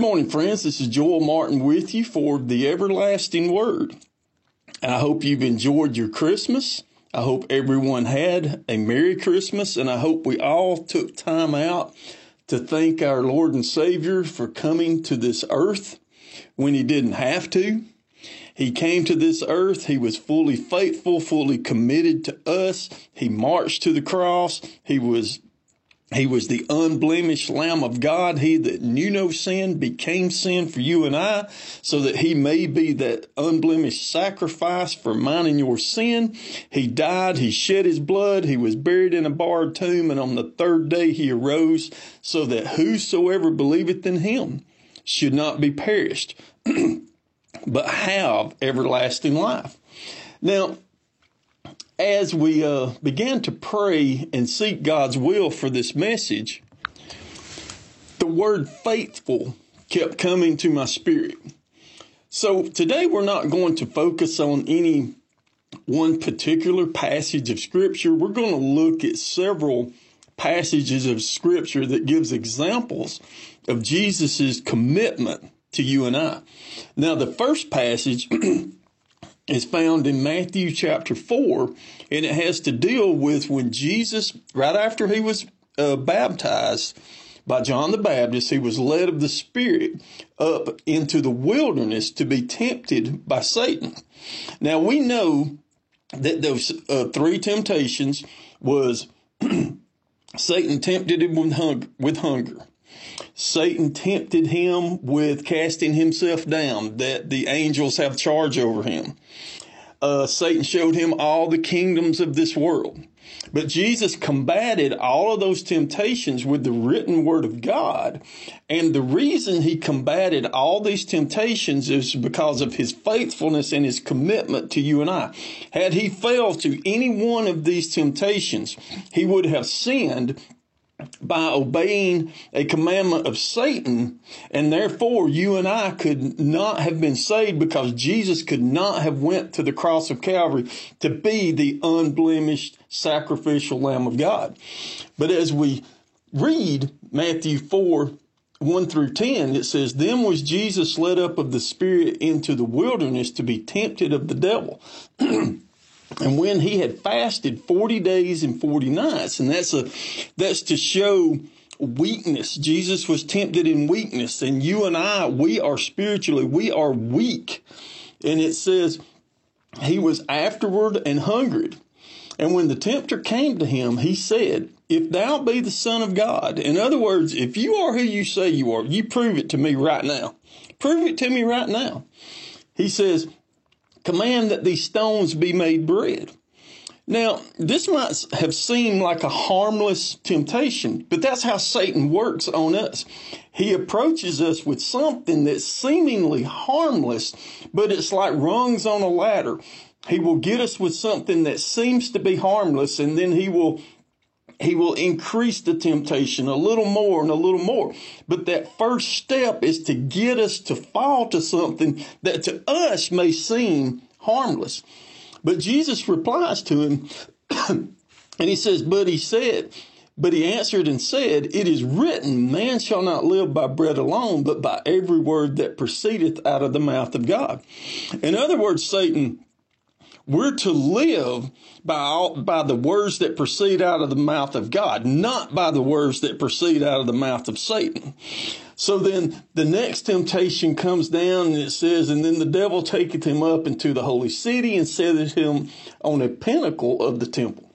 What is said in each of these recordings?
Good morning, friends. This is Joel Martin with you for the Everlasting Word. I hope you've enjoyed your Christmas. I hope everyone had a Merry Christmas, and I hope we all took time out to thank our Lord and Savior for coming to this earth when He didn't have to. He came to this earth. He was fully faithful, fully committed to us. He marched to the cross. He was he was the unblemished Lamb of God. He that knew no sin became sin for you and I, so that he may be that unblemished sacrifice for mine and your sin. He died, he shed his blood, he was buried in a barred tomb, and on the third day he arose, so that whosoever believeth in him should not be perished, but have everlasting life. Now, as we uh, began to pray and seek God's will for this message, the word faithful kept coming to my spirit. So today we're not going to focus on any one particular passage of scripture. We're going to look at several passages of scripture that gives examples of Jesus's commitment to you and I. Now the first passage is found in Matthew chapter 4, and it has to deal with when Jesus, right after he was uh, baptized by John the Baptist, he was led of the Spirit up into the wilderness to be tempted by Satan. Now we know that those uh, three temptations was Satan tempted him with with hunger. Satan tempted him with casting himself down, that the angels have charge over him. Uh, Satan showed him all the kingdoms of this world. But Jesus combated all of those temptations with the written word of God. And the reason he combated all these temptations is because of his faithfulness and his commitment to you and I. Had he failed to any one of these temptations, he would have sinned by obeying a commandment of Satan, and therefore you and I could not have been saved because Jesus could not have went to the cross of Calvary to be the unblemished sacrificial Lamb of God. But as we read Matthew 4, 1 through 10, it says, Then was Jesus led up of the Spirit into the wilderness to be tempted of the devil. And when he had fasted 40 days and 40 nights, and that's a, that's to show weakness. Jesus was tempted in weakness and you and I, we are spiritually, we are weak. And it says he was afterward and hungered. And when the tempter came to him, he said, if thou be the son of God, in other words, if you are who you say you are, you prove it to me right now. Prove it to me right now. He says, command that these stones be made bread. Now, this might have seemed like a harmless temptation, but that's how Satan works on us. He approaches us with something that's seemingly harmless, but it's like rungs on a ladder. He will get us with something that seems to be harmless, and then he will he will increase the temptation a little more and a little more. But that first step is to get us to fall to something that to us may seem harmless. But Jesus replies to him and he says, But he said, but he answered and said, It is written, Man shall not live by bread alone, but by every word that proceedeth out of the mouth of God. In other words, Satan, we're to live by all, by the words that proceed out of the mouth of God, not by the words that proceed out of the mouth of Satan. So then the next temptation comes down and it says, and then the devil taketh him up into the holy city and setteth him on a pinnacle of the temple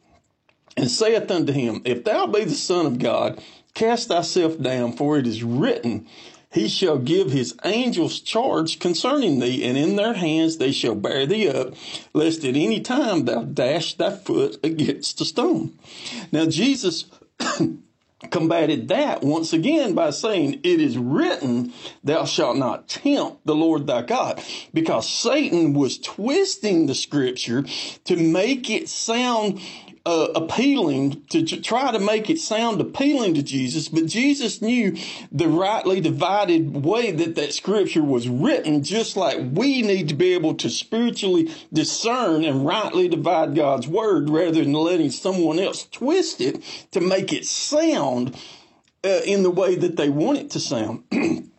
and saith unto him, If thou be the son of God, cast thyself down, for it is written, he shall give his angels charge concerning thee, and in their hands they shall bear thee up, lest at any time thou dash thy foot against a stone. Now Jesus combated that once again by saying, It is written, Thou shalt not tempt the Lord thy God. Because Satan was twisting the scripture to make it sound uh, appealing to, to try to make it sound appealing to Jesus, but Jesus knew the rightly divided way that that scripture was written, just like we need to be able to spiritually discern and rightly divide God's word rather than letting someone else twist it to make it sound uh, in the way that they want it to sound.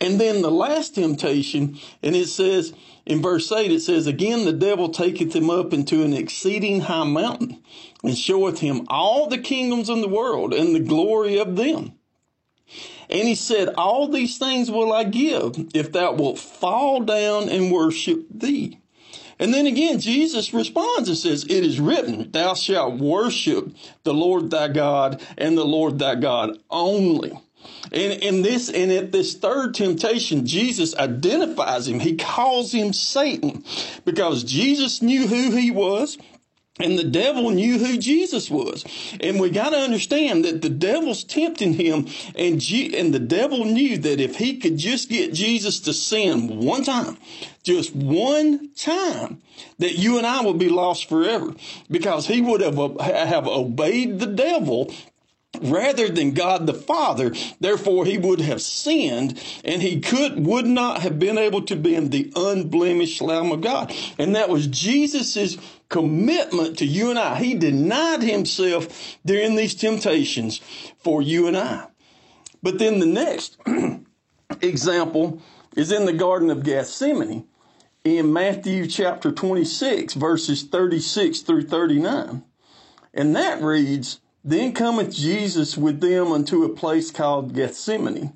And then the last temptation, and it says in verse 8, it says, Again the devil taketh him up into an exceeding high mountain, and showeth him all the kingdoms of the world and the glory of them. And he said, All these things will I give if thou wilt fall down and worship thee. And then again, Jesus responds and says, It is written, Thou shalt worship the Lord thy God and the Lord thy God only. And in this, and at this third temptation, Jesus identifies him. He calls him Satan because Jesus knew who he was. And the devil knew who Jesus was. And we got to understand that the devil's tempting him and, G- and the devil knew that if he could just get Jesus to sin one time, just one time, that you and I would be lost forever because he would have, have obeyed the devil rather than God the Father. Therefore, he would have sinned and he could, would not have been able to be the unblemished Lamb of God. And that was Jesus's commitment to you and I. He denied himself during these temptations for you and I. But then the next example is in the Garden of Gethsemane in Matthew chapter 26, verses 36 through 39. And that reads, then cometh Jesus with them unto a place called Gethsemane,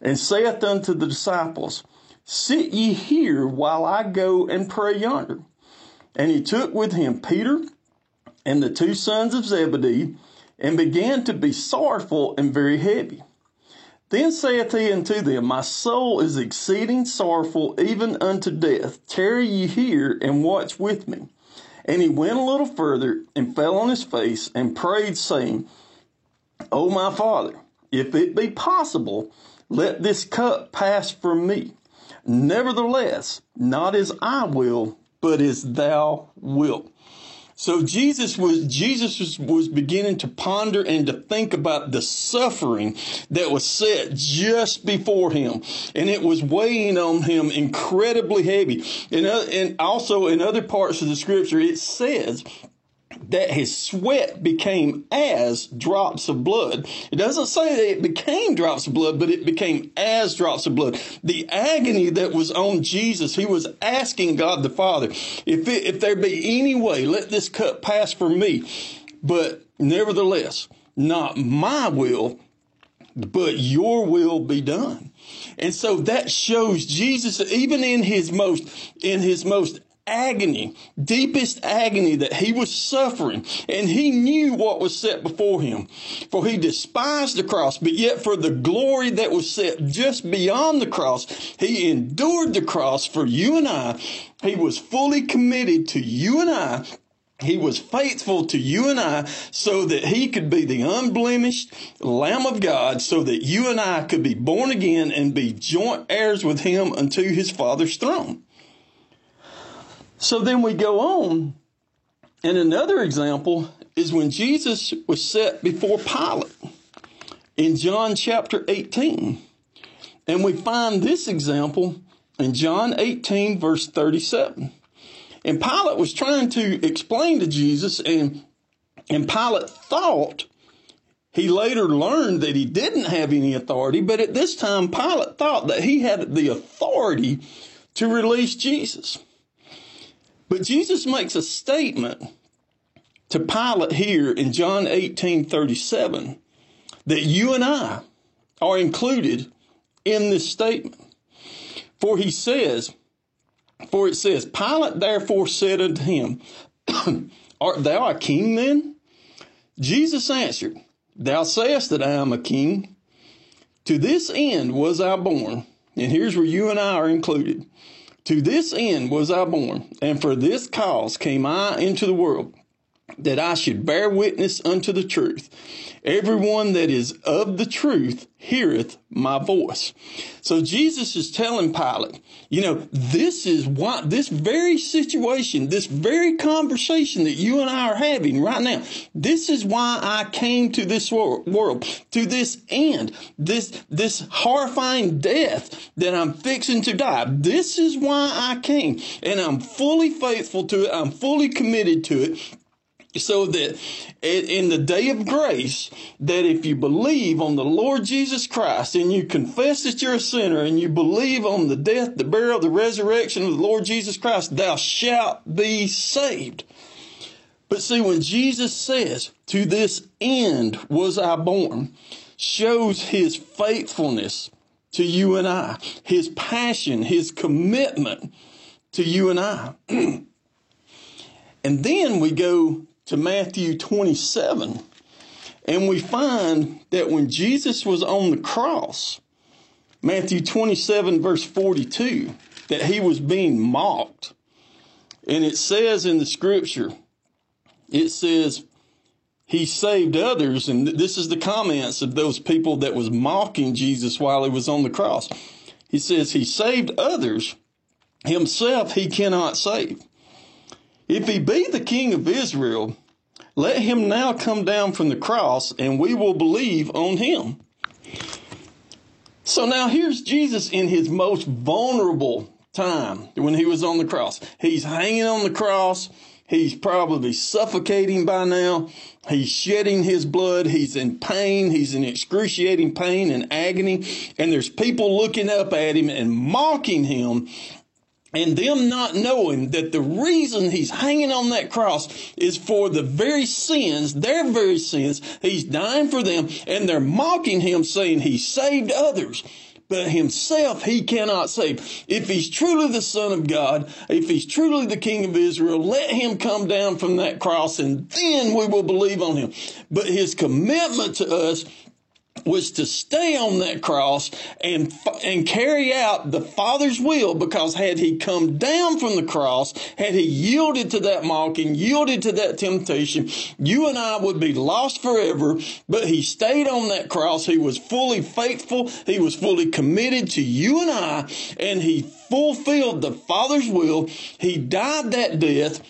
and saith unto the disciples, Sit ye here while I go and pray yonder. And he took with him Peter and the two sons of Zebedee, and began to be sorrowful and very heavy. Then saith he unto them, My soul is exceeding sorrowful, even unto death. Tarry ye here and watch with me. And he went a little further and fell on his face and prayed, saying, O my father, if it be possible, let this cup pass from me. Nevertheless, not as I will, but as thou wilt. So Jesus was, Jesus was, was, beginning to ponder and to think about the suffering that was set just before him. And it was weighing on him incredibly heavy. And, uh, and also in other parts of the scripture, it says that his sweat became as drops of blood. It doesn't say that it became drops of blood, but it became as drops of blood. The agony that was on Jesus, he was asking God the Father, if it, if there be any way, let this cup pass from me. But nevertheless, not my will, but your will be done. And so that shows Jesus, even in his most, in his most agony, deepest agony that he was suffering, and he knew what was set before him. For he despised the cross, but yet for the glory that was set just beyond the cross, he endured the cross for you and I. He was fully committed to you and I he was faithful to you and I so that he could be the unblemished Lamb of God, so that you and I could be born again and be joint heirs with him unto his Father's throne. So then we go on, and another example is when Jesus was set before Pilate in John chapter 18. And we find this example in John 18, verse 37. And Pilate was trying to explain to Jesus, and, and Pilate thought, he later learned that he didn't have any authority, but at this time, Pilate thought that he had the authority to release Jesus. But Jesus makes a statement to Pilate here in John 18 37 that you and I are included in this statement. For he says, for it says, Pilate therefore said unto him, Art thou a king then? Jesus answered, Thou sayest that I am a king. To this end was I born. And here's where you and I are included to this end was I born, and for this cause came I into the world, that I should bear witness unto the truth. Everyone that is of the truth heareth my voice. So Jesus is telling Pilate, you know, this is why, this very situation, this very conversation that you and I are having right now, this is why I came to this world, to this end, this, this horrifying death that I'm fixing to die. This is why I came and I'm fully faithful to it. I'm fully committed to it so that in the day of grace, that if you believe on the Lord Jesus Christ and you confess that you're a sinner and you believe on the death, the burial, the resurrection of the Lord Jesus Christ, thou shalt be saved. But see, when Jesus says, to this end was I born, shows his faithfulness to you and I, his passion, his commitment to you and I. and then we go to Matthew 27, and we find that when Jesus was on the cross, Matthew 27, verse 42, that he was being mocked. And it says in the scripture, it says, he saved others, and this is the comments of those people that was mocking Jesus while he was on the cross. He says, He saved others, himself he cannot save. If he be the king of Israel, let him now come down from the cross and we will believe on him. So now here's Jesus in his most vulnerable time when he was on the cross. He's hanging on the cross. He's probably suffocating by now. He's shedding his blood. He's in pain. He's in excruciating pain and agony. And there's people looking up at him and mocking him and them not knowing that the reason he's hanging on that cross is for the very sins, their very sins. He's dying for them and they're mocking him saying he saved others. But himself he cannot save. If he's truly the son of God, if he's truly the king of Israel, let him come down from that cross and then we will believe on him. But his commitment to us was to stay on that cross and and carry out the Father's will because had he come down from the cross, had he yielded to that mocking, yielded to that temptation, you and I would be lost forever. But he stayed on that cross. He was fully faithful. He was fully committed to you and I, and he fulfilled the Father's will. He died that death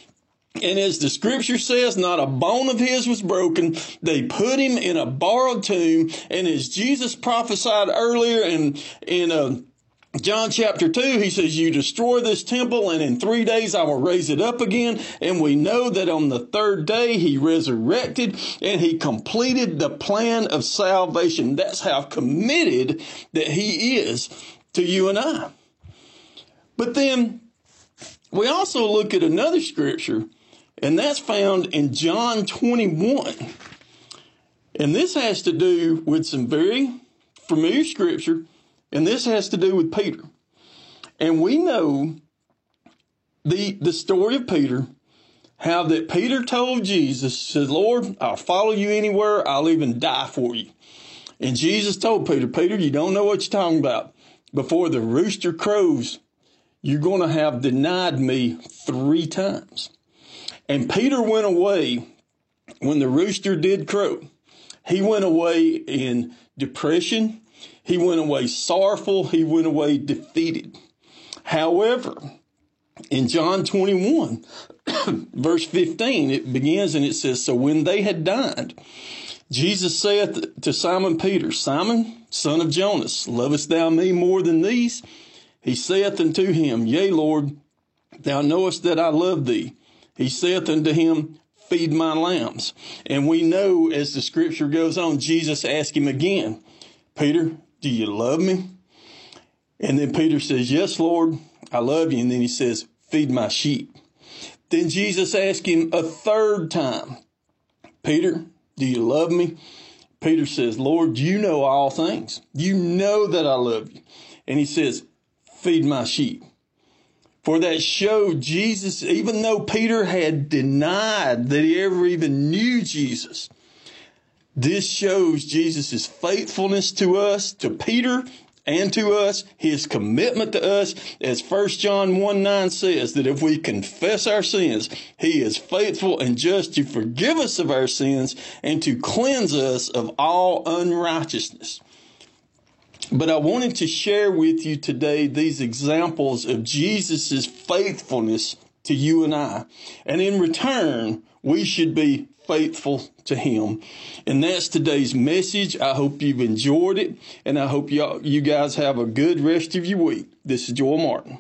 and as the scripture says, not a bone of his was broken. They put him in a borrowed tomb. And as Jesus prophesied earlier in, in, uh, John chapter 2, he says, You destroy this temple, and in three days I will raise it up again. And we know that on the third day he resurrected and he completed the plan of salvation. That's how committed that he is to you and I. But then we also look at another scripture and that's found in John 21. And this has to do with some very familiar scripture, and this has to do with Peter. And we know the, the story of Peter, how that Peter told Jesus, said, Lord, I'll follow you anywhere, I'll even die for you. And Jesus told Peter, Peter, you don't know what you're talking about. Before the rooster crows, you're going to have denied me three times. And Peter went away when the rooster did crow. He went away in depression. He went away sorrowful. He went away defeated. However, in John 21, verse 15, it begins and it says, So when they had dined, Jesus saith to Simon Peter, Simon, son of Jonas, lovest thou me more than these? He saith unto him, Yea, Lord, thou knowest that I love thee. He saith unto him, Feed my lambs. And we know as the scripture goes on, Jesus asked him again, Peter, do you love me? And then Peter says, Yes, Lord, I love you. And then he says, Feed my sheep. Then Jesus asked him a third time, Peter, do you love me? Peter says, Lord, you know all things. You know that I love you. And he says, Feed my sheep. For that showed Jesus, even though Peter had denied that he ever even knew Jesus, this shows Jesus' faithfulness to us, to Peter, and to us, his commitment to us, as 1 John 1 9 says, that if we confess our sins, he is faithful and just to forgive us of our sins and to cleanse us of all unrighteousness. But I wanted to share with you today these examples of Jesus' faithfulness to you and I. And in return, we should be faithful to him. And that's today's message. I hope you've enjoyed it and I hope y'all, you guys have a good rest of your week. This is Joel Martin.